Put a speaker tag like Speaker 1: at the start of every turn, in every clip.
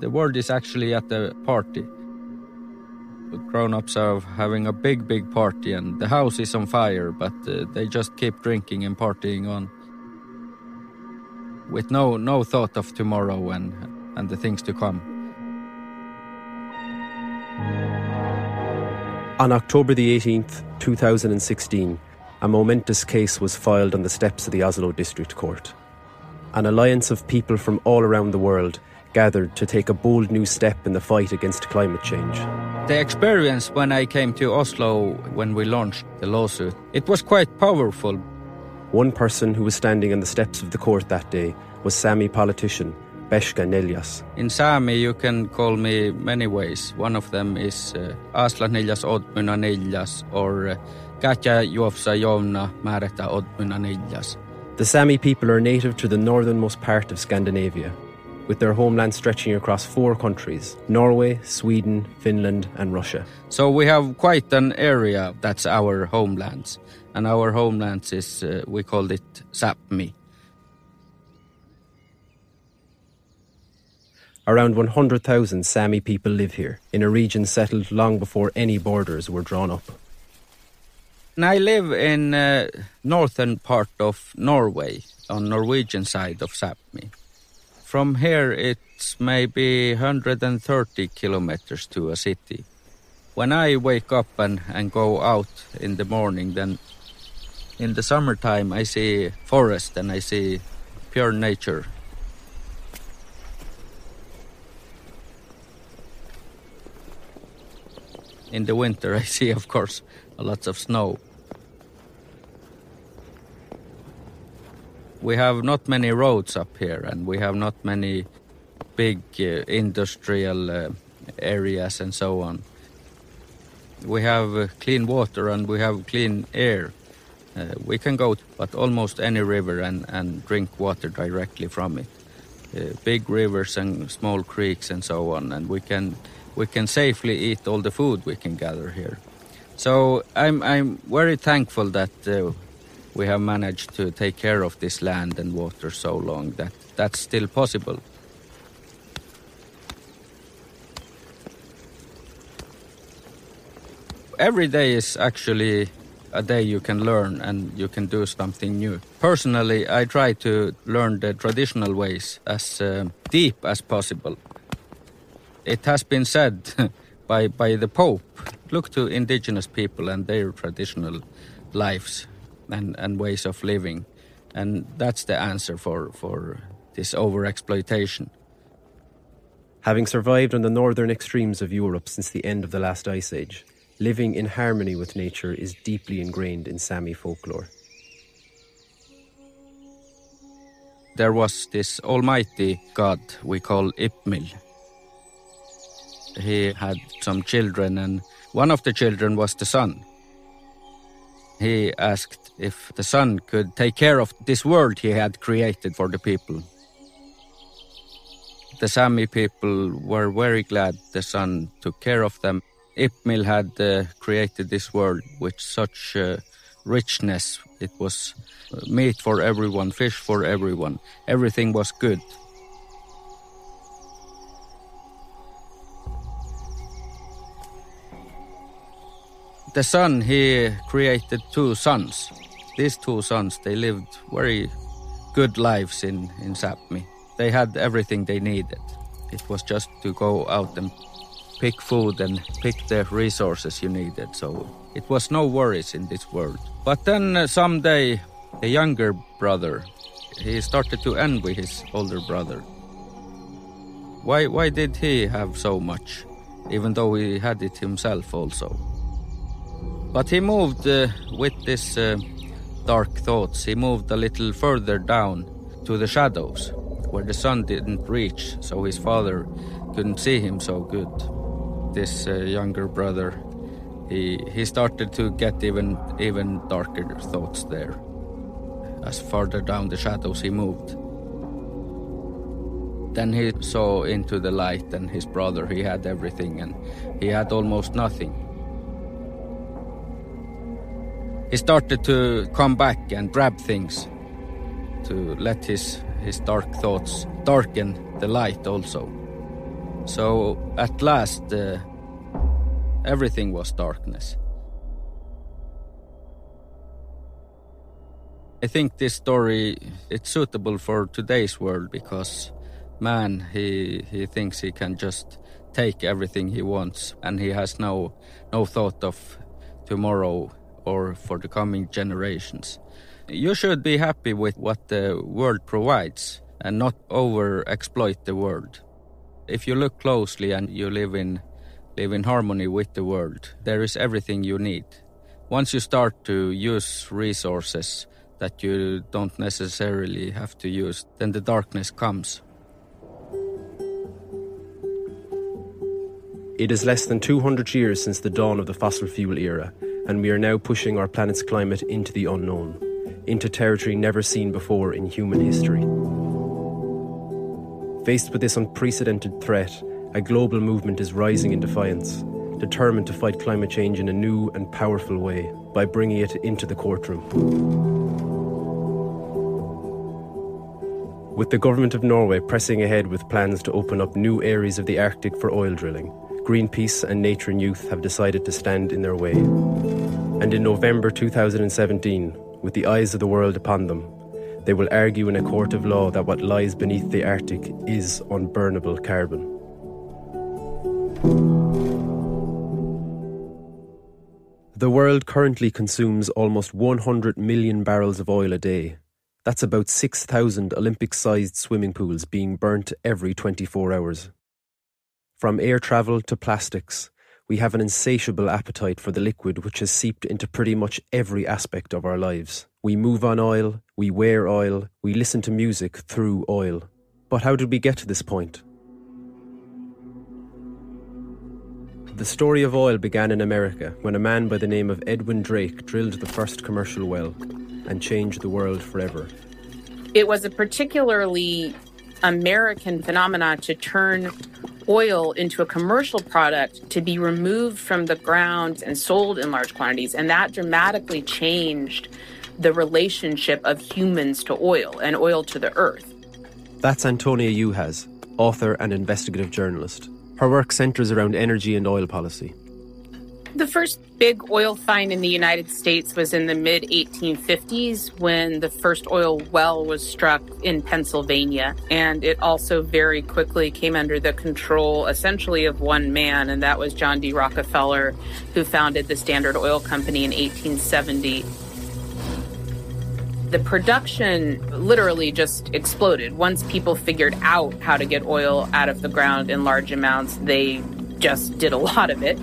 Speaker 1: The world is actually at a party. The grown-ups are having a big, big party, and the house is on fire, but uh, they just keep drinking and partying on, with no no thought of tomorrow and and the things to come.
Speaker 2: On October the 18th, 2016, a momentous case was filed on the steps of the Oslo District Court. An alliance of people from all around the world gathered to take a bold new step in the fight against climate change.
Speaker 1: The experience when I came to Oslo when we launched the lawsuit, it was quite powerful.
Speaker 2: One person who was standing on the steps of the court that day was Sami politician Beaska Niillas.
Speaker 1: In Sami, you can call me many ways. One of them is uh, Asla Neljas Odmuna Neljas or uh, Katja Juofsa Jovna Märeta Odmuna Neljas.
Speaker 2: The Sami people are native to the northernmost part of Scandinavia, with their homeland stretching across four countries Norway, Sweden, Finland, and Russia.
Speaker 1: So we have quite an area that's our homelands. And our homelands is, uh, we called it Sapmi.
Speaker 2: Around 100,000 Sami people live here, in a region settled long before any borders were drawn up.
Speaker 1: And I live in uh, northern part of Norway, on Norwegian side of Sapmi. From here, it's maybe 130 kilometers to a city. When I wake up and, and go out in the morning, then in the summertime I see forest and I see pure nature. In the winter, I see, of course, lots of snow. We have not many roads up here and we have not many big uh, industrial uh, areas and so on. We have uh, clean water and we have clean air. Uh, we can go but almost any river and, and drink water directly from it. Uh, big rivers and small creeks and so on, and we can we can safely eat all the food we can gather here. So I'm I'm very thankful that uh, we have managed to take care of this land and water so long that that's still possible. Every day is actually a day you can learn and you can do something new. Personally, I try to learn the traditional ways as uh, deep as possible. It has been said by, by the Pope look to indigenous people and their traditional lives and, and ways of living. And that's the answer for, for this overexploitation.
Speaker 2: Having survived on the northern extremes of Europe since the end of the last ice age, living in harmony with nature is deeply ingrained in Sami folklore.
Speaker 1: There was this almighty god we call Ipmil. He had some children, and one of the children was the sun. He asked if the sun could take care of this world he had created for the people. The Sami people were very glad the sun took care of them. Ipmil had uh, created this world with such uh, richness. It was uh, meat for everyone, fish for everyone. Everything was good. The son, he created two sons. These two sons, they lived very good lives in, in Sapmi. They had everything they needed. It was just to go out and pick food and pick the resources you needed. So it was no worries in this world. But then uh, someday, the younger brother, he started to envy his older brother. Why, why did he have so much, even though he had it himself also? But he moved uh, with this uh, dark thoughts, he moved a little further down to the shadows, where the sun didn't reach, so his father couldn't see him so good. This uh, younger brother, he he started to get even even darker thoughts there. As farther down the shadows he moved. Then he saw into the light, and his brother, he had everything, and he had almost nothing. He started to come back and grab things to let his, his dark thoughts darken the light also. So at last, uh, everything was darkness. I think this story it's suitable for today's world because man he he thinks he can just take everything he wants and he has no no thought of tomorrow or for the coming generations. You should be happy with what the world provides and not over exploit the world. If you look closely and you live in live in harmony with the world, there is everything you need. Once you start to use resources that you don't necessarily have to use, then the darkness comes.
Speaker 2: It is less than 200 years since the dawn of the fossil fuel era, and we are now pushing our planet's climate into the unknown, into territory never seen before in human history. Faced with this unprecedented threat, a global movement is rising in defiance, determined to fight climate change in a new and powerful way by bringing it into the courtroom. With the government of Norway pressing ahead with plans to open up new areas of the Arctic for oil drilling, Greenpeace and Nature and Youth have decided to stand in their way. And in November 2017, with the eyes of the world upon them, they will argue in a court of law that what lies beneath the Arctic is unburnable carbon. The world currently consumes almost 100 million barrels of oil a day. That's about 6,000 Olympic sized swimming pools being burnt every 24 hours. From air travel to plastics, we have an insatiable appetite for the liquid which has seeped into pretty much every aspect of our lives. We move on oil, we wear oil, we listen to music through oil. But how did we get to this point? The story of oil began in America when a man by the name of Edwin Drake drilled the first commercial well and changed the world forever.
Speaker 3: It was a particularly American phenomenon to turn oil into a commercial product to be removed from the ground and sold in large quantities. And that dramatically changed the relationship of humans to oil and oil to the earth.
Speaker 2: That's Antonia Juhasz, author and investigative journalist. Her work centres around energy and oil policy.
Speaker 3: The first big oil find in the United States was in the mid 1850s when the first oil well was struck in Pennsylvania. And it also very quickly came under the control essentially of one man, and that was John D. Rockefeller, who founded the Standard Oil Company in 1870 the production literally just exploded. Once people figured out how to get oil out of the ground in large amounts, they just did a lot of it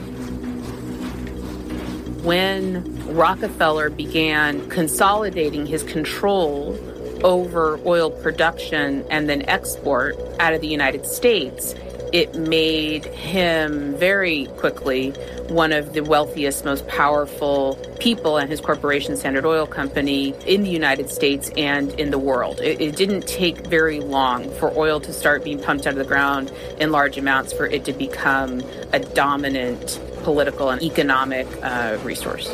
Speaker 3: when Rockefeller began consolidating his control over oil production and then export out of the United States, it made him very quickly one of the wealthiest, most powerful people and his corporation, Standard Oil Company, in the United States and in the world. It, it, didn't take very long for oil to start being pumped out of the ground in large amounts for it to become a dominant political and economic uh, resource.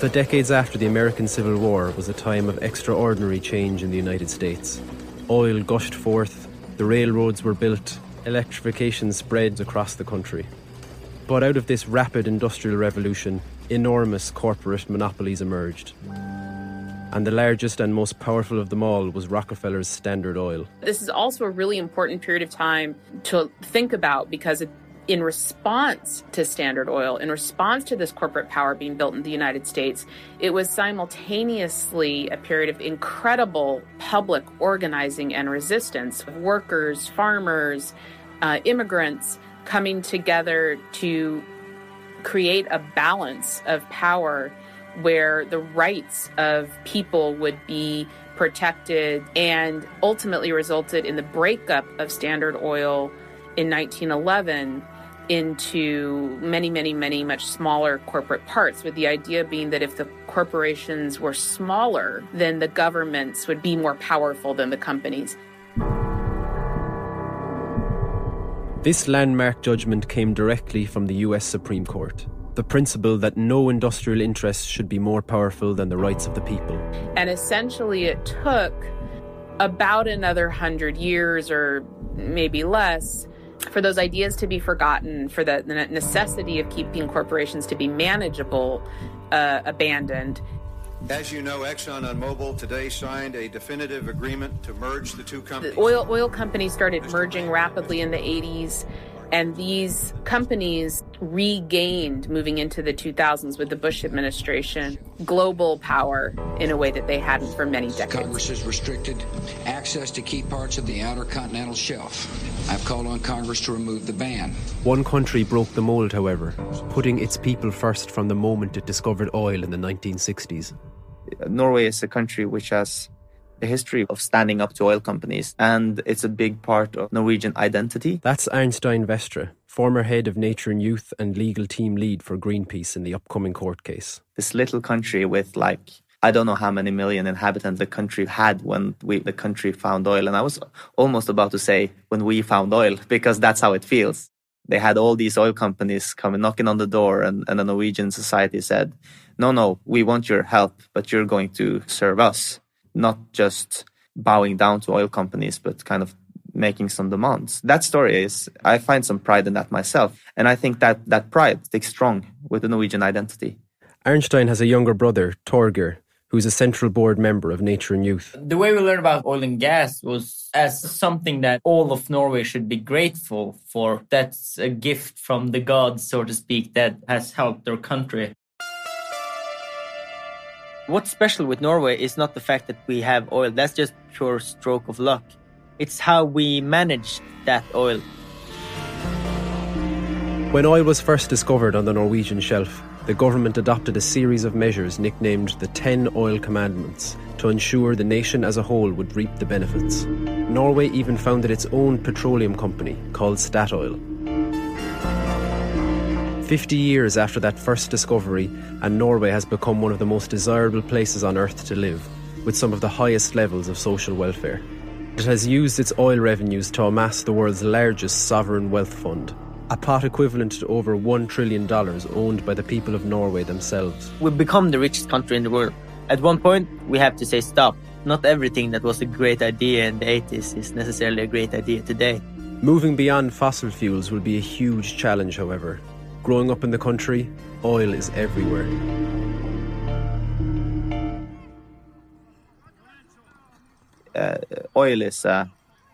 Speaker 2: The decades after the American Civil War was a time of extraordinary change in the United States. Oil gushed forth, the railroads were built, electrification spread across the country. But out of this rapid industrial revolution, enormous corporate monopolies emerged. And the largest and most powerful of them all was Rockefeller's Standard Oil.
Speaker 3: This is also a really important period of time to think about because in response to Standard Oil, in response to this corporate power being built in the United States, it was simultaneously a period of incredible public organizing and resistance. Of workers, farmers, uh, immigrants coming together to create a balance of power where the rights of people would be protected and ultimately resulted in the breakup of Standard Oil in 1911 into many, many, many much smaller corporate parts, with the idea being that if the corporations were smaller, then the governments would be more powerful than the companies.
Speaker 2: This landmark judgment came directly from the US Supreme Court. The principle that no industrial interests should be more powerful than the rights of the people.
Speaker 3: And essentially, it took about another hundred years or maybe less for those ideas to be forgotten, for the, the necessity of keeping corporations to be manageable uh, abandoned.
Speaker 4: As you know, Exxon and Mobil today signed a definitive agreement to merge the two companies.
Speaker 3: The oil oil companies started merging rapidly in the 80s and these companies regained moving into the 2000s with the Bush administration global power in a way that they hadn't for many decades.
Speaker 5: Congress has restricted access to key parts of the outer continental shelf. I've called on Congress to remove the ban.
Speaker 2: One country broke the mold, however, putting its people first from the moment it discovered oil in the 1960s.
Speaker 6: Norway is a country which has a history of standing up to oil companies, and it's a big part of Norwegian identity.
Speaker 2: That's Arnstein Vestre, former head of Nature and Youth and legal team lead for Greenpeace in the upcoming court case.
Speaker 6: This little country with like I don't know how many million inhabitants the country had when we, the country found oil. And I was almost about to say when we found oil, because that's how it feels. They had all these oil companies coming knocking on the door, and, and the Norwegian society said, No, no, we want your help, but you're going to serve us not just bowing down to oil companies, but kind of making some demands. That story is, I find some pride in that myself. And I think that that pride sticks strong with the Norwegian identity.
Speaker 2: Arnstein has a younger brother, Torger, who's a central board member of Nature and Youth.
Speaker 7: The way we learned about oil and gas was as something that all of Norway should be grateful for. That's a gift from the gods, so to speak, that has helped their country. What's special with Norway is not the fact that we have oil, that's just pure stroke of luck. It's how we manage that oil.
Speaker 2: When oil was first discovered on the Norwegian shelf, the government adopted a series of measures nicknamed the Ten Oil Commandments to ensure the nation as a whole would reap the benefits. Norway even founded its own petroleum company called Statoil 50 years after that first discovery, and Norway has become one of the most desirable places on earth to live, with some of the highest levels of social welfare. It has used its oil revenues to amass the world's largest sovereign wealth fund, a pot equivalent to over $1 trillion owned by the people of Norway themselves.
Speaker 7: We've become the richest country in the world. At one point, we have to say stop. Not everything that was a great idea in the 80s is necessarily a great idea today.
Speaker 2: Moving beyond fossil fuels will be a huge challenge, however, Growing up in the country, oil is everywhere.
Speaker 6: Uh, oil is a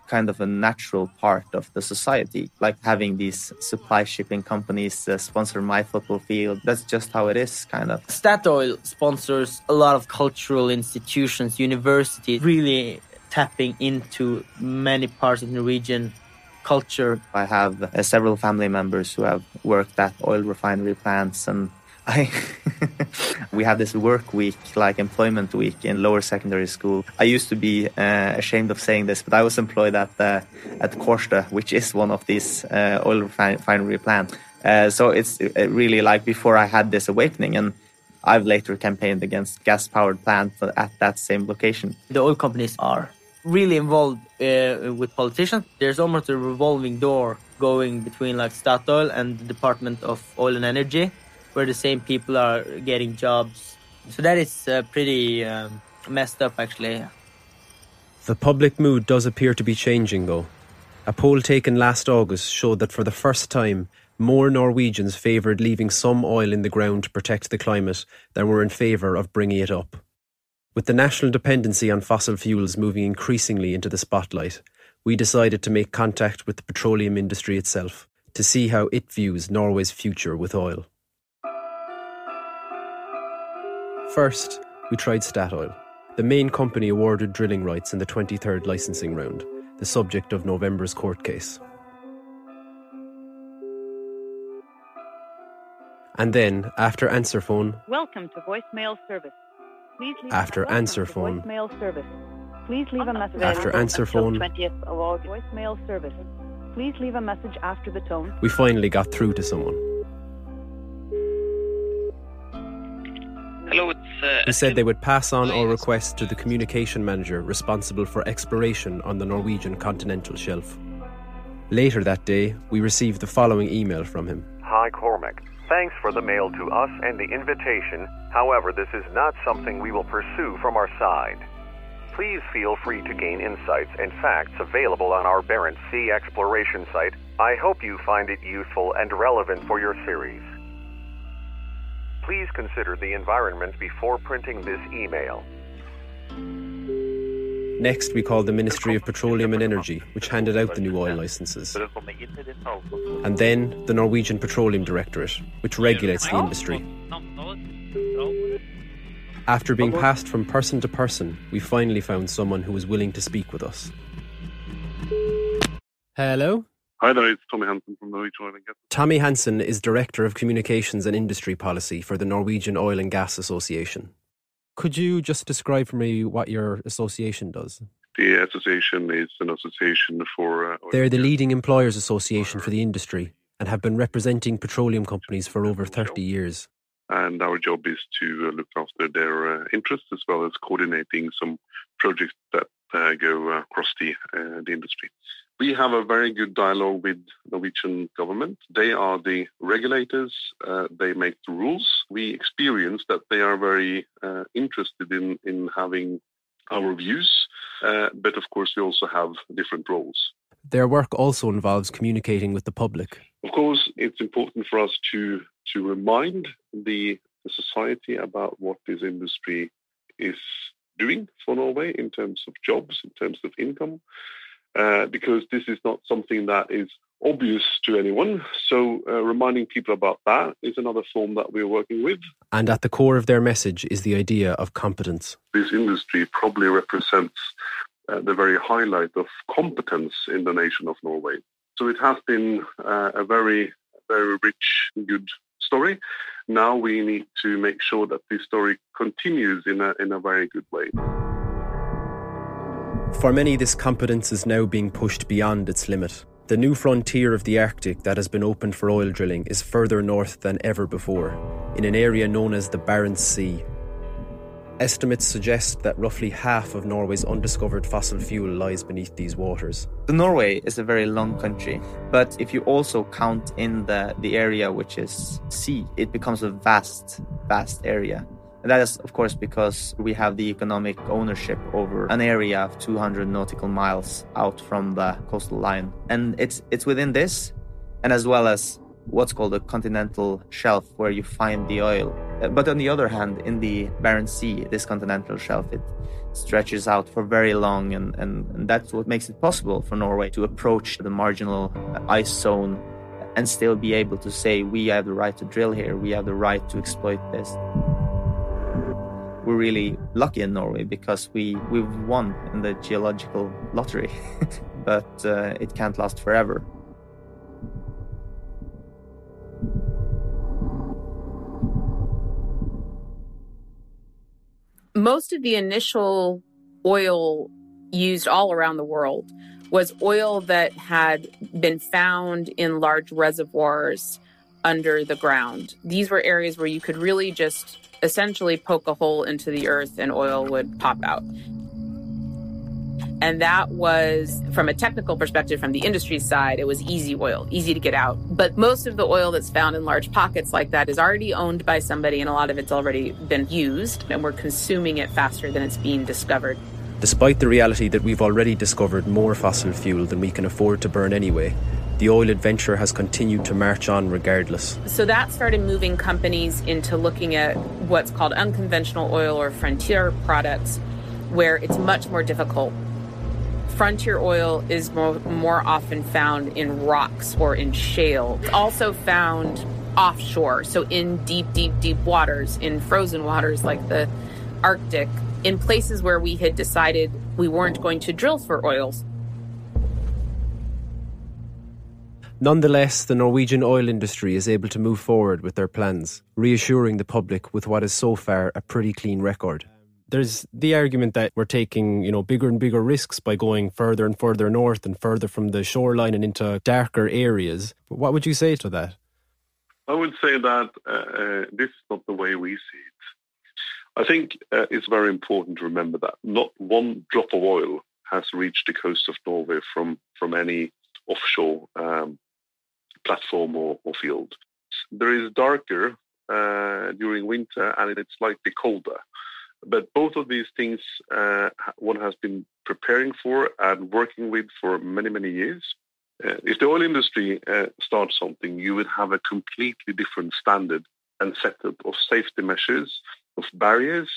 Speaker 6: kind of a natural part of the society, like having these supply shipping companies uh, sponsor my football field. That's just how it is, kind of.
Speaker 7: Statoil sponsors a lot of cultural institutions, universities, really tapping into many parts of the region culture.
Speaker 6: I have uh, several family members who have worked at oil refinery plants and I we have this work week, like employment week in lower secondary school. I used to be uh, ashamed of saying this, but I was employed at uh, at Kårstø, which is one of these uh, oil refinery plants. Uh, so it's really like before I had this awakening, and I've later campaigned against gas-powered plants at that same location.
Speaker 7: The oil companies are really involved uh, with politicians. There's almost a revolving door going between like Statoil and the Department of Oil and Energy, where the same people are getting jobs. So that is uh, pretty um, messed up, actually.
Speaker 2: The public mood does appear to be changing, though. A poll taken last August showed that for the first time, more Norwegians favoured leaving some oil in the ground to protect the climate than were in favour of bringing it up. With the national dependency on fossil fuels moving increasingly into the spotlight, we decided to make contact with the petroleum industry itself to see how it views Norway's future with oil. First, we tried Statoil. The main company awarded drilling rights in the 23rd licensing round, the subject of November's court case. And then, after answer phone,
Speaker 8: Welcome to voicemail service. Please
Speaker 2: After answer phone.
Speaker 8: Voicemail service. Please leave a message
Speaker 2: After answer phone.
Speaker 8: 20th of August. Voicemail service. Please leave a message after the tone.
Speaker 2: we finally got through to someone
Speaker 9: Hello, it's uh,
Speaker 2: who said they would pass on our request to the communication manager responsible for exploration on the Norwegian continental shelf. Later that day, we received the following email from him.
Speaker 10: Hi, Cormac. Thanks for the mail to us and the invitation. However, this is not something we will pursue from our side. Please feel free to gain insights and facts available on our Barents Sea exploration site. I hope you find it useful and relevant for your series. Please consider the environment before printing this email.
Speaker 2: Next, we called the Ministry of Petroleum and Energy, which handed out the new oil licenses. And then the Norwegian Petroleum Directorate, which regulates the industry. After being passed from person to person, we finally found someone who was willing to speak with us. Hello?
Speaker 11: Hi there, it's Tommy Hansen from Norwegian Oil and Gas.
Speaker 2: Tommy Hansen is Director of Communications and Industry Policy for the Norwegian Oil and Gas Association. Could you just describe for me what your association does?
Speaker 11: The association is an association for. Uh,
Speaker 2: They're the leading employers association for the industry and have been representing petroleum companies for over 30 years.
Speaker 11: And our job is to uh, look after their uh, interests as well as coordinating some projects that uh, go across the, uh, the industry. We have a very good dialogue with Norwegian government. They are the regulators. Uh, they make the rules. We experience that they are very uh, interested in, in having our views. Uh, but of course, we also have different roles.
Speaker 2: Their work also involves communicating with the public.
Speaker 11: Of course, it's important for us to to remind the, the society about what this industry is doing for Norway in terms of jobs, in terms of income, uh, because this is not something that is obvious to anyone. So, uh, reminding people about that is another form that we're working with.
Speaker 2: And at the core of their message is the idea of competence.
Speaker 11: This industry probably represents uh, the very highlight of competence in the nation of Norway. So it has been uh, a very, very rich, good story. Now we need to make sure that this story continues in a, in a very good way.
Speaker 2: For many, this competence is now being pushed beyond its limit. The new frontier of the Arctic that has been opened for oil drilling is further north than ever before, in an area known as the Barents Sea. Estimates suggest that roughly half of Norway's undiscovered fossil fuel lies beneath these waters.
Speaker 6: So Norway is a very long country, but if you also count in the, the area which is sea, it becomes a vast, vast area. And that is, of course, because we have the economic ownership over an area of 200 nautical miles out from the coastal line. And it's, it's within this, and as well as what's called a continental shelf where you find the oil. Uh, But on the other hand, in the Barents Sea, this continental shelf, it stretches out for very long, and, and, and that's what makes it possible for Norway to approach the marginal ice zone and still be able to say, we have the right to drill here, we have the right to exploit this. We're really lucky in Norway because we, we've won in the geological lottery, but uh, it can't last forever.
Speaker 3: Most of the initial oil used all around the world was oil that had been found in large reservoirs under the ground. These were areas where you could really just essentially poke a hole into the earth and oil would pop out. And that was, from a technical perspective, from the industry side, it was easy oil, easy to get out. But most of the oil that's found in large pockets like that is already owned by somebody, and a lot of it's already been used, and we're consuming it faster than it's being discovered.
Speaker 2: Despite the reality that we've already discovered more fossil fuel than we can afford to burn anyway, the oil adventure has continued to march on regardless.
Speaker 3: So that started moving companies into looking at what's called unconventional oil or frontier products, where it's much more difficult. Frontier oil is more, more often found in rocks or in shale. It's also found offshore, so in deep, deep, deep waters, in frozen waters like the Arctic, in places where we had decided we weren't going to drill for oils.
Speaker 2: Nonetheless, the Norwegian oil industry is able to move forward with their plans, reassuring the public with what is so far a pretty clean record. There's the argument that we're taking, you know, bigger and bigger risks by going further and further north and further from the shoreline and into darker areas. But what would you say to that?
Speaker 11: I would say that uh, uh, this is not the way we see it. I think uh, it's very important to remember that not one drop of oil has reached the coast of Norway from from any offshore um, platform or, or, field. There is darker uh, during winter and it's slightly colder. But both of these things uh, one has been preparing for and working with for many, many years. Uh, if the oil industry uh, starts something, you would have a completely different standard and setup of safety measures, of barriers,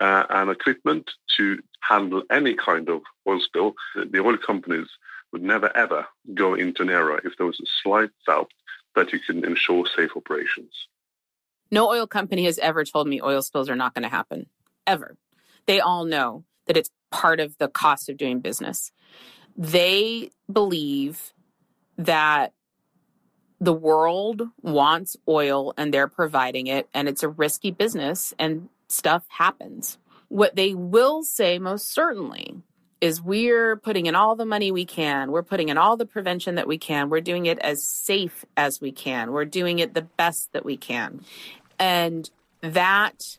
Speaker 11: uh, and equipment to handle any kind of oil spill. The oil companies would never ever go into an era if there was a slight doubt that you can ensure safe operations.
Speaker 3: No oil company has ever told me oil spills are not going to happen, ever. They all know that it's part of the cost of doing business. They believe that the world wants oil and they're providing it, and it's a risky business and stuff happens. What they will say most certainly is we're putting in all the money we can. We're putting in all the prevention that we can. We're doing it as safe as we can. We're doing it the best that we can. And that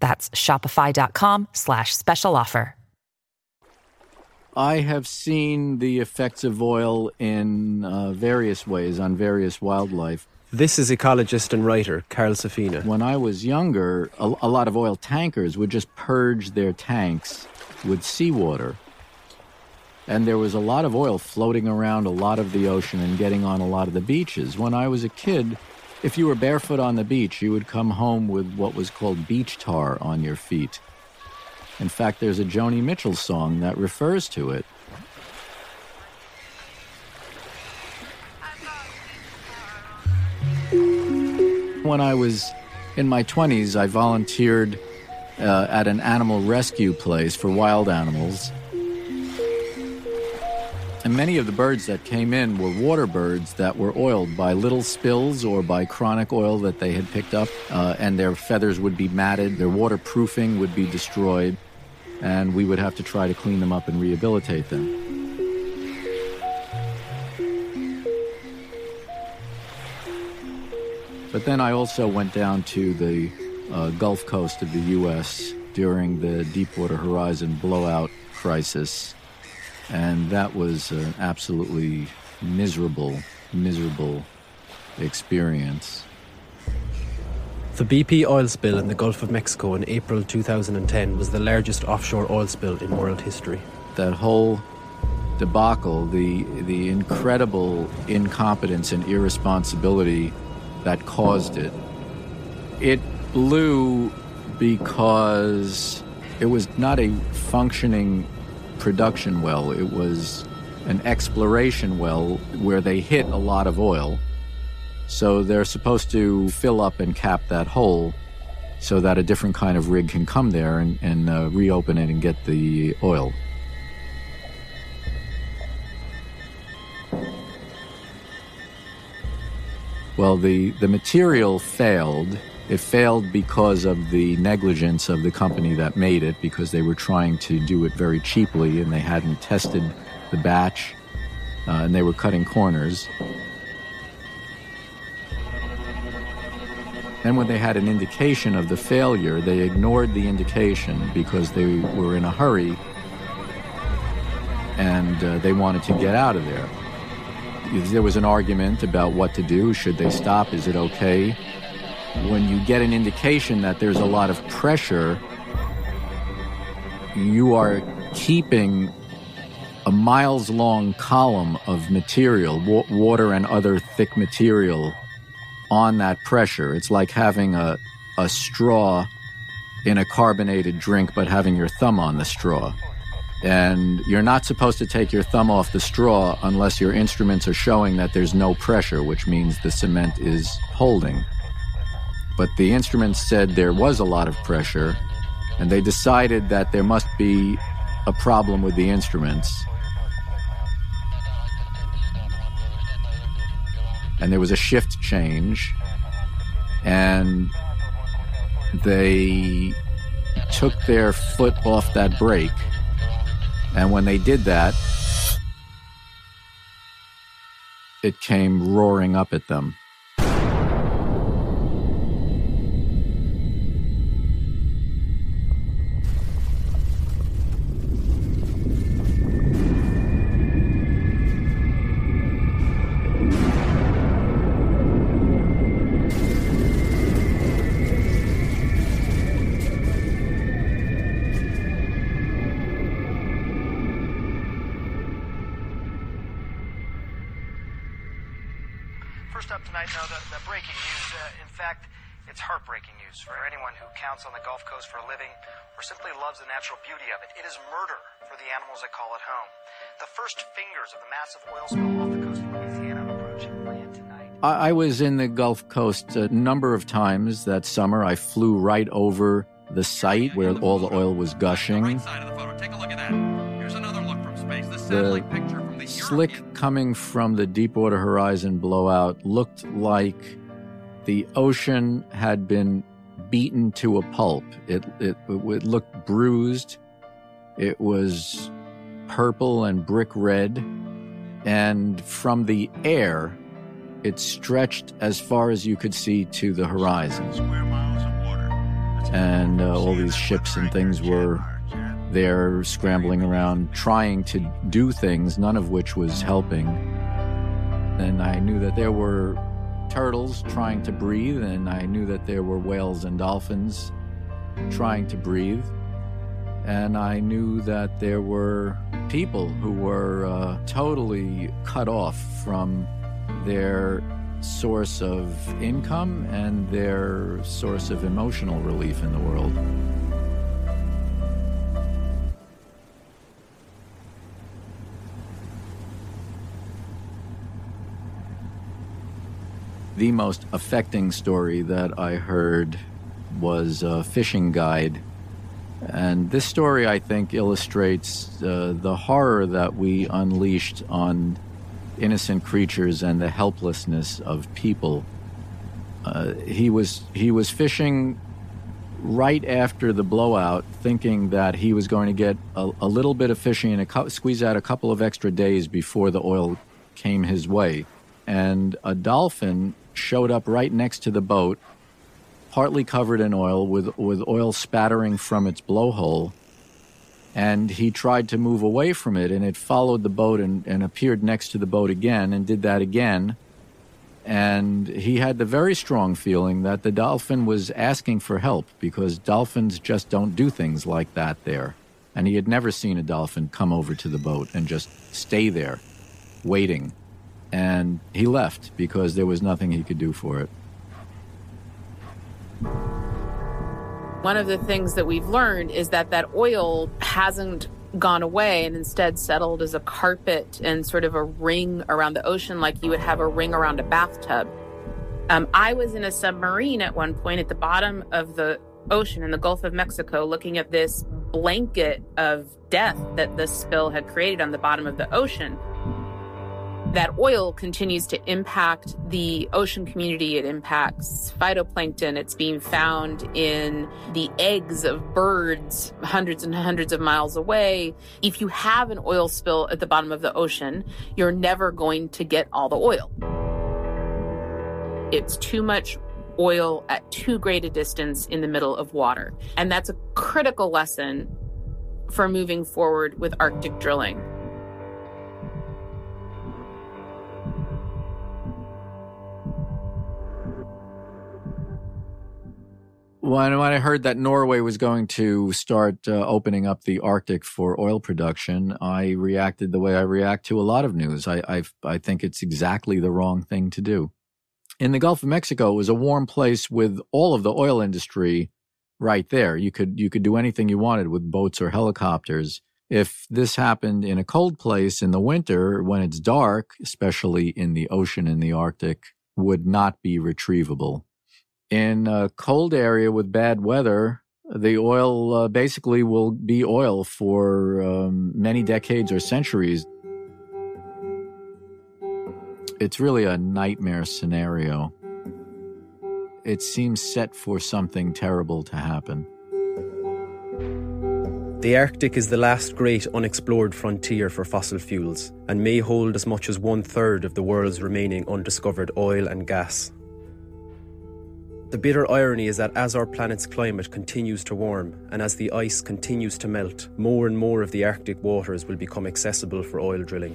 Speaker 9: That's shopify.com slash special offer.
Speaker 12: I have seen the effects of oil in uh, various ways on various wildlife.
Speaker 2: This is ecologist and writer Carl Safina.
Speaker 12: When I was younger, a, a lot of oil tankers would just purge their tanks with seawater and there was a lot of oil floating around a lot of the ocean and getting on a lot of the beaches. When I was a kid, if you were barefoot on the beach, you would come home with what was called beach tar on your feet. In fact, there's a Joni Mitchell song that refers to it. When I was in my 20s, I volunteered uh, at an animal rescue place for wild animals and many of the birds that came in were water birds that were oiled by little spills or by chronic oil that they had picked up, uh, and their feathers would be matted, their waterproofing would be destroyed, and we would have to try to clean them up and rehabilitate them. But then I also went down to the uh, Gulf Coast of the U.S. during the Deepwater Horizon blowout crisis and that was an absolutely miserable, miserable experience.
Speaker 2: The BP oil spill in the Gulf of Mexico in April 2010 was the largest offshore oil spill in world history.
Speaker 12: That whole debacle, the, the incredible incompetence and irresponsibility that caused it, it blew because it was not a functioning production well. It was an exploration well where they hit a lot of oil. So they're supposed to fill up and cap that hole so that a different kind of rig can come there and, and uh, reopen it and get the oil. Well, the, the material failed it failed because of the negligence of the company that made it, because they were trying to do it very cheaply and they hadn't tested the batch uh, and they were cutting corners. Then, when they had an indication of the failure, they ignored the indication because they were in a hurry and uh, they wanted to get out of there. There was an argument about what to do. Should they stop? Is it okay? When you get an indication that there's a lot of pressure, you are keeping a miles long column of material, wa- water and other thick material on that pressure. It's like having a, a straw in a carbonated drink, but having your thumb on the straw. And you're not supposed to take your thumb off the straw unless your instruments are showing that there's no pressure, which means the cement is holding. But the instruments said there was a lot of pressure, and they decided that there must be a problem with the instruments. And there was a shift change, and they took their foot off that brake and when they did that, it came roaring up at them.
Speaker 13: First of the massive oil spill off the coast of Louisiana approaching land tonight.
Speaker 12: I, I was in the Gulf Coast a number of times that summer. I flew right over the site where all the oil was gushing. The slick coming from the Deepwater Horizon blowout looked like the ocean had been beaten to a pulp. It, it, it looked bruised. It was purple and brick red. And from the air, it stretched as far as you could see to the horizon. And uh, all these ships and things were there scrambling around, trying to do things, none of which was helping. And I knew that there were turtles trying to breathe, and I knew that there were whales and dolphins trying to breathe. And I knew that there were people who were uh, totally cut off from their source of income and their source of emotional relief in the world. The most affecting story that I heard was a fishing guide. And this story, I think, illustrates uh, the horror that we unleashed on innocent creatures and the helplessness of people. Uh, he was he was fishing right after the blowout, thinking that he was going to get a, a little bit of fishing and a, squeeze out a couple of extra days before the oil came his way. And a dolphin showed up right next to the boat, partly covered in oil, with, with oil spattering from its blowhole. And he tried to move away from it, and it followed the boat and, and appeared next to the boat again and did that again. And he had the very strong feeling that the dolphin was asking for help because dolphins just don't do things like that there. And he had never seen a dolphin come over to the boat and just stay there, waiting and he left because there was nothing he could do for it.
Speaker 3: One of the things that we've learned is that that oil hasn't gone away and instead settled as a carpet and sort of a ring around the ocean, like you would have a ring around a bathtub. Um, I was in a submarine at one point at the bottom of the ocean in the Gulf of Mexico looking at this blanket of death that the spill had created on the bottom of the ocean that oil continues to impact the ocean community. It impacts phytoplankton. It's being found in the eggs of birds hundreds and hundreds of miles away. If you have an oil spill at the bottom of the ocean, you're never going to get all the oil. It's too much oil at too great a distance in the middle of water. And that's a critical lesson for moving forward with Arctic drilling.
Speaker 12: When, when I heard that Norway was going to start uh, opening up the Arctic for oil production, I reacted the way I react to a lot of news. I, I, I think it's exactly the wrong thing to do. In the Gulf of Mexico, it was a warm place with all of the oil industry right there. You could you could do anything you wanted with boats or helicopters. If this happened in a cold place in the winter when it's dark, especially in the ocean in the Arctic, would not be retrievable in a cold area with bad weather, the oil uh, basically will be oil for um, many decades or centuries. It's really a nightmare scenario. It seems set for something terrible to happen.
Speaker 2: The Arctic is the last great unexplored frontier for fossil fuels and may hold as much as one third of the world's remaining undiscovered oil and gas. The bitter irony is that as our planet's climate continues to warm and as the ice continues to melt, more and more of the Arctic waters will become accessible for oil drilling.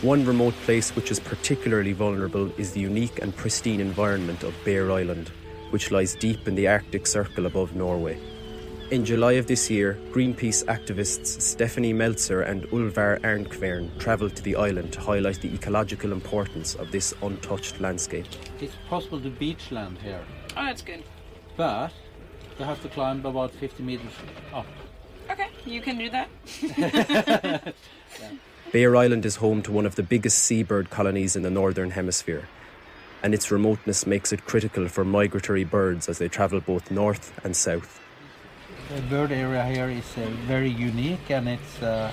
Speaker 2: One remote place which is particularly vulnerable is the unique and pristine environment of Bear Island, which lies deep in the Arctic Circle above Norway. In July of this year, Greenpeace activists Stephanie Meltzer and Ulvar Arnkvern travelled to the island to highlight the ecological importance of this untouched landscape.
Speaker 14: It's possible to beach land here.
Speaker 15: Oh, that's good.
Speaker 14: But you have to climb about 50 meters up.
Speaker 15: Okay, you can do that.
Speaker 2: yeah. Bear Island is home to one of the biggest seabird colonies in the Northern Hemisphere, and its remoteness makes it critical for migratory birds as they travel both north and south
Speaker 14: the bird area here is uh, very unique and it's uh,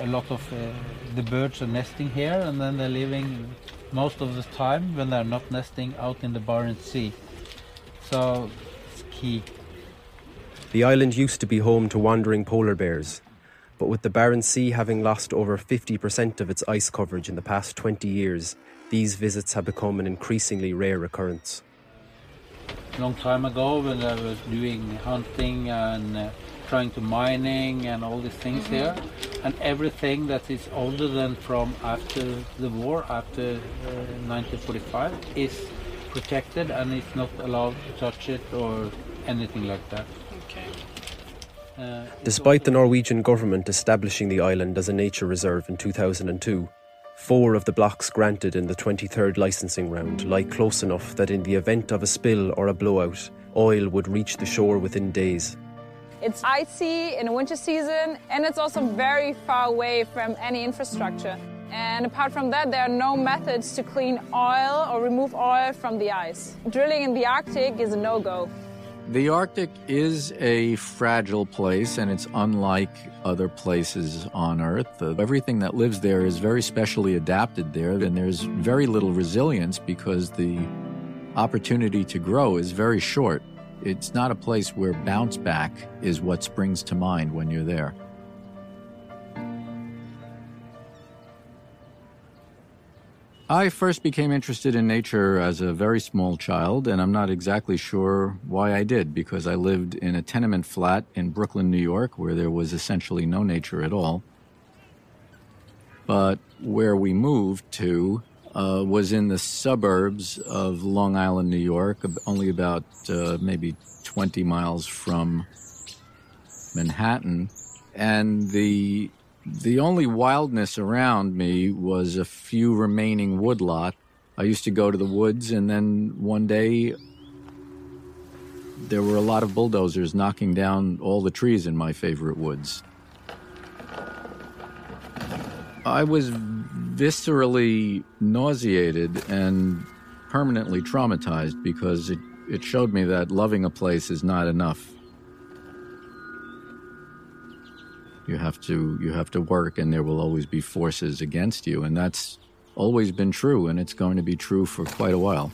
Speaker 14: a lot of uh, the birds are nesting here and then they're living most of the time when they're not nesting out in the Barents Sea. So it's key.
Speaker 2: The island used to be home to wandering polar bears, but with the Barents Sea having lost over 50% of its ice coverage in the past 20 years, these visits have become an increasingly rare occurrence
Speaker 14: long time ago when I was doing hunting and uh, trying to mining and all these things mm-hmm. here. And everything that is older than from after the war, after uh, 1945, is protected and it's not allowed to touch it or anything like that.
Speaker 15: Okay.
Speaker 2: Uh, Despite the Norwegian government establishing the island as a nature reserve in 2002, Four of the blocks granted in the 23rd licensing round lie close enough that in the event of a spill or a blowout, oil would reach the shore within days.
Speaker 16: It's icy in the winter season and it's also very far away from any infrastructure. And apart from that, there are no methods to clean oil or remove oil from the ice. Drilling in the Arctic is a no go.
Speaker 12: The Arctic is a fragile place and it's unlike other places on Earth. Everything that lives there is very specially adapted there, and there's very little resilience because the opportunity to grow is very short. It's not a place where bounce back is what springs to mind when you're there. I first became interested in nature as a very small child, and I'm not exactly sure why I did, because I lived in a tenement flat in Brooklyn, New York, where there was essentially no nature at all. But where we moved to uh, was in the suburbs of Long Island, New York, only about uh, maybe 20 miles from Manhattan. And the the only wildness around me was a few remaining woodlot. I used to go to the woods, and then one day there were a lot of bulldozers knocking down all the trees in my favorite woods. I was viscerally nauseated and permanently traumatized because it, it showed me that loving a place is not enough. You have to you have to work and there will always be forces against you and that's always been true and it's going to be true for quite a while.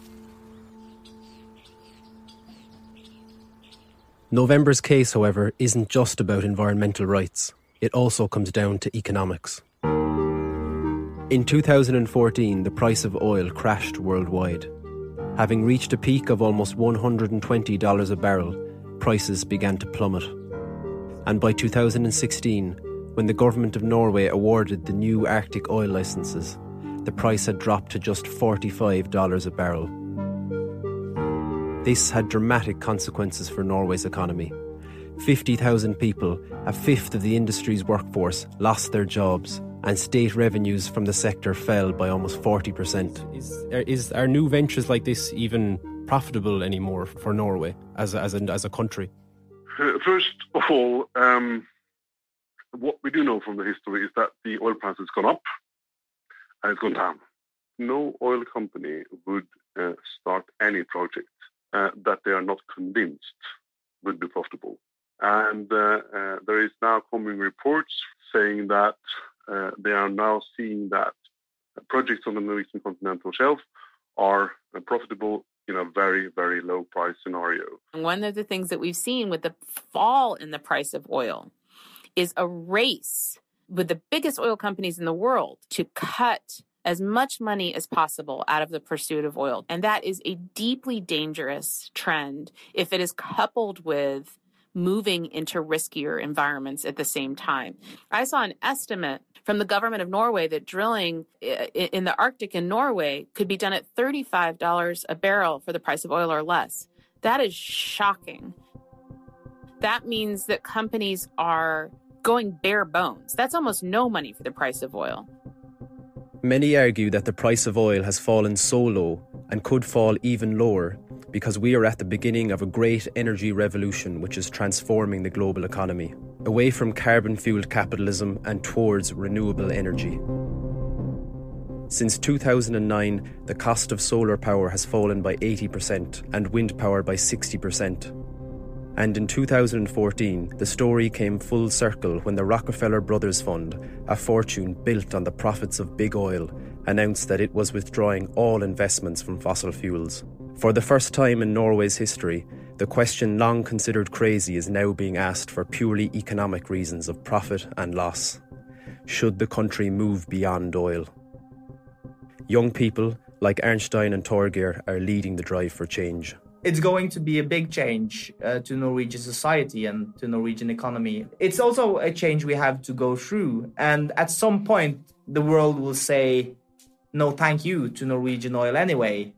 Speaker 2: November's case, however, isn't just about environmental rights. It also comes down to economics. In 2014, the price of oil crashed worldwide. Having reached a peak of almost $120 a barrel, prices began to plummet. And by 2016, when the government of Norway awarded the new Arctic oil licenses, the price had dropped to just $45 a barrel. This had dramatic consequences for Norway's economy. 50,000 people, a fifth of the industry's workforce, lost their jobs, and state revenues from the sector fell by almost 40%. Is, is are new ventures like this even profitable anymore for Norway as a, as a, as a country?
Speaker 11: First of all, um, what we do know from the history is that the oil price has gone up and it's gone down. No oil company would uh, start any project uh, that they are not convinced would be profitable. And uh, uh there is now coming reports saying that uh, they are now seeing that projects on the Norwegian continental shelf are profitable in a very, very low price scenario.
Speaker 3: One of the things that we've seen with the fall in the price of oil is a race with the biggest oil companies in the world to cut as much money as possible out of the pursuit of oil. And that is a deeply dangerous trend if it is coupled with moving into riskier environments at the same time. I saw an estimate from the government of Norway that drilling in the Arctic in Norway could be done at $35 a barrel for the price of oil or less. That is shocking. That means that companies are going bare bones. That's almost no money for the price of oil.
Speaker 2: Many argue that the price of oil has fallen so low and could fall even lower because we are at the beginning of a great energy revolution which is transforming the global economy away from carbon fueled capitalism and towards renewable energy. Since 2009, the cost of solar power has fallen by 80% and wind power by 60%. And in 2014, the story came full circle when the Rockefeller Brothers Fund, a fortune built on the profits of big oil, announced that it was withdrawing all investments from fossil fuels. For the first time in Norway's history, the question long considered crazy is now being asked for purely economic reasons of profit and loss. Should the country move beyond oil? Young people like Arnstein and Torgeir are leading the drive for change
Speaker 7: it's going to be a big change uh, to Norwegian society and to Norwegian economy. It's also a change we have to go through. And at some point, the world will say, no, thank you to Norwegian oil anyway.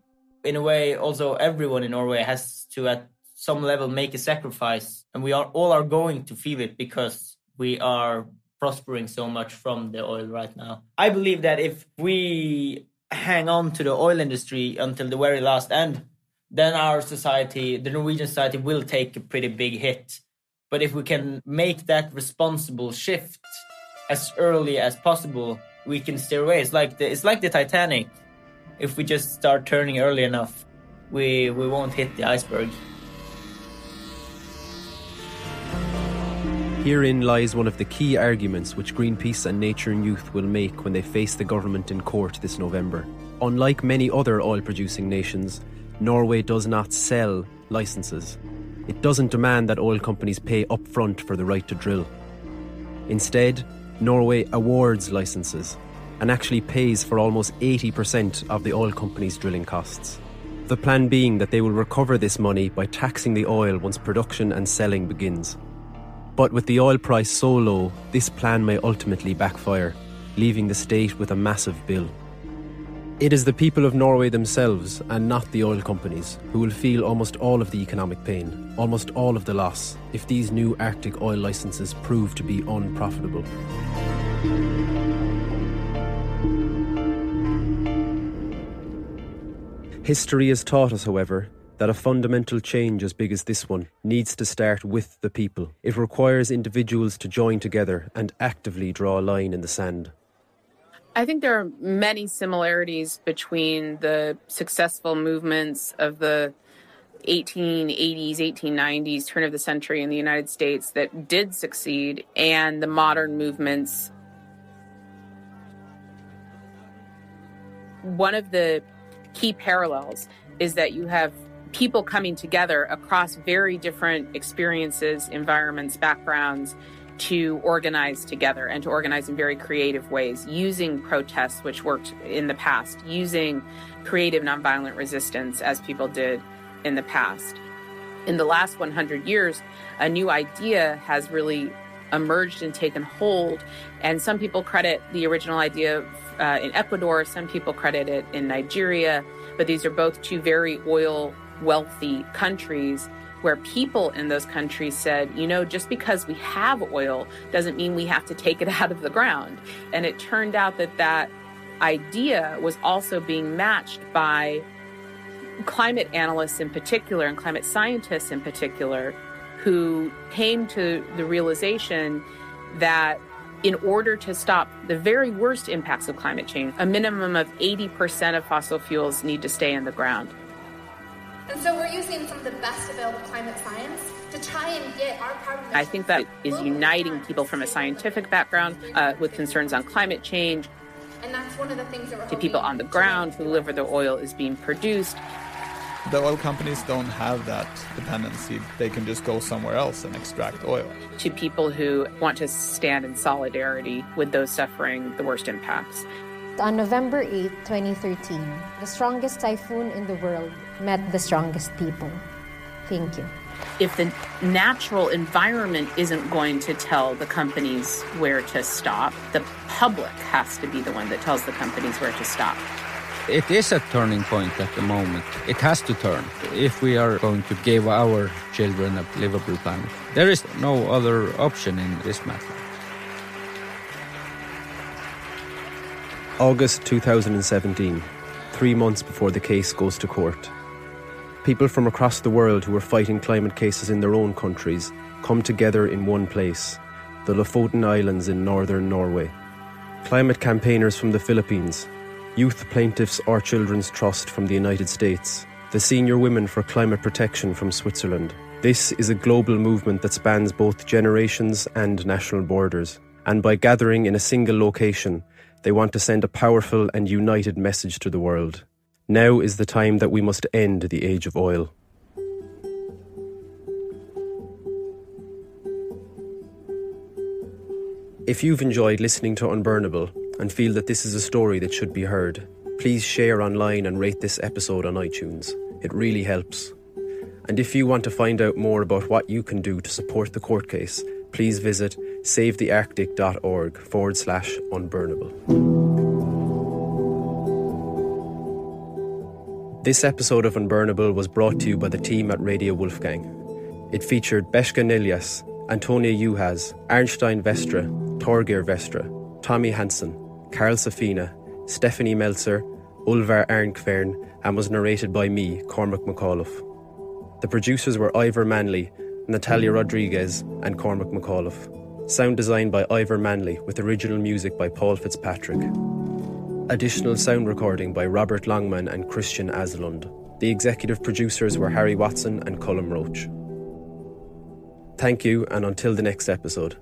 Speaker 7: In a way, also, everyone in Norway has to, at some level, make a sacrifice. And we are all are going to feel it because we are prospering so much from the oil right now. I believe that if we hang on to the oil industry until the very last end, then our society, the Norwegian society, will take a pretty big hit. But if we can make that responsible shift as early as possible, we can steer away. It's like the it's like the Titanic. If we just start turning early enough, we we won't hit the iceberg.
Speaker 2: Herein lies one of the key arguments which Greenpeace and Nature and Youth will make when they face the government in court this November. Unlike many other oil producing nations, Norway does not sell licenses. It doesn't demand that oil companies pay upfront for the right to drill. Instead, Norway awards licenses and actually pays for almost 80% of the oil company's drilling costs. The plan being that they will recover this money by taxing the oil once production and selling begins. But with the oil price so low, this plan may ultimately backfire, leaving the state with a massive bill. It is the people of Norway themselves, and not the oil companies, who will feel almost all of the economic pain, almost all of the loss, if these new Arctic oil licenses prove to be unprofitable. History has taught us, however, that a fundamental change as big as this one needs to start with the people. It requires individuals to join together and actively draw a line in the sand.
Speaker 3: I think there are many similarities between the successful movements of the 1880s, 1890s, turn of the century in the United States that did succeed, and the modern movements. One of the key parallels is that you have people coming together across very different experiences, environments, backgrounds to organize together and to organize in very creative ways, using protests, which worked in the past, using creative nonviolent resistance as people did in the past. In the last 100 years, a new idea has really emerged and taken hold. And some people credit the original idea uh, in Ecuador, some people credit it in Nigeria, but these are both two very oil wealthy countries where people in those countries said, you know, just because we have oil doesn't mean we have to take it out of the ground. And it turned out that that idea was also being matched by climate analysts in particular and climate scientists in particular who came to the realization that in order to stop the very worst impacts of climate change, a minimum of 80% of fossil fuels need to stay in the ground.
Speaker 17: And so we're using some of the best available climate science to try and get our carbon.
Speaker 3: I think that is uniting people from a scientific background uh, with concerns on climate change.
Speaker 17: And that's one of the things that we're
Speaker 3: to people on the ground who live where the oil is being produced.
Speaker 18: The oil companies don't have that dependency. They can just go somewhere else and extract oil.
Speaker 3: To people who want to stand in solidarity with those suffering the worst impacts.
Speaker 19: On November 8, 2013, the strongest typhoon in the world met the strongest people. Thank you.
Speaker 3: If the natural environment isn't going to tell the companies where to stop, the public has to be the one that tells the companies where to stop.
Speaker 1: It is a turning point at the moment. It has to turn if we are going to give our children a livable planet. There is no other option in this matter.
Speaker 2: August 2017, three months before the case goes to court. People from across the world who are fighting climate cases in their own countries come together in one place, the Lofoten Islands in northern Norway. Climate campaigners from the Philippines, youth plaintiffs Our Children's Trust from the United States, the Senior Women for Climate Protection from Switzerland. This is a global movement that spans both generations and national borders. And by gathering in a single location, they want to send a powerful and united message to the world. Now is the time that we must end the age of oil. If you've enjoyed listening to Unburnable and feel that this is a story that should be heard, please share online and rate this episode on iTunes. It really helps. And if you want to find out more about what you can do to support the court case, please visit savethearctic.org forward slash unburnable. This episode of Unburnable was brought to you by the team at Radio Wolfgang. It featured Beaska Antonia Juhasz, Arnstein Vestra, Torgeir Vestra, Tommy Hansen, Carl Safina, Stephanie Meltzer, Ulvar Arnkvern, and was narrated by me, Cormac McAuliffe. The producers were Ivor Manley, Natalia Rodriguez, and Cormac McAuliffe. Sound design by Ivor Manley, with original music by Paul Fitzpatrick. Additional sound recording by Robert Longman and Christian Aslund. The executive producers were Harry Watson and Colm Roach. Thank you, and until the next episode.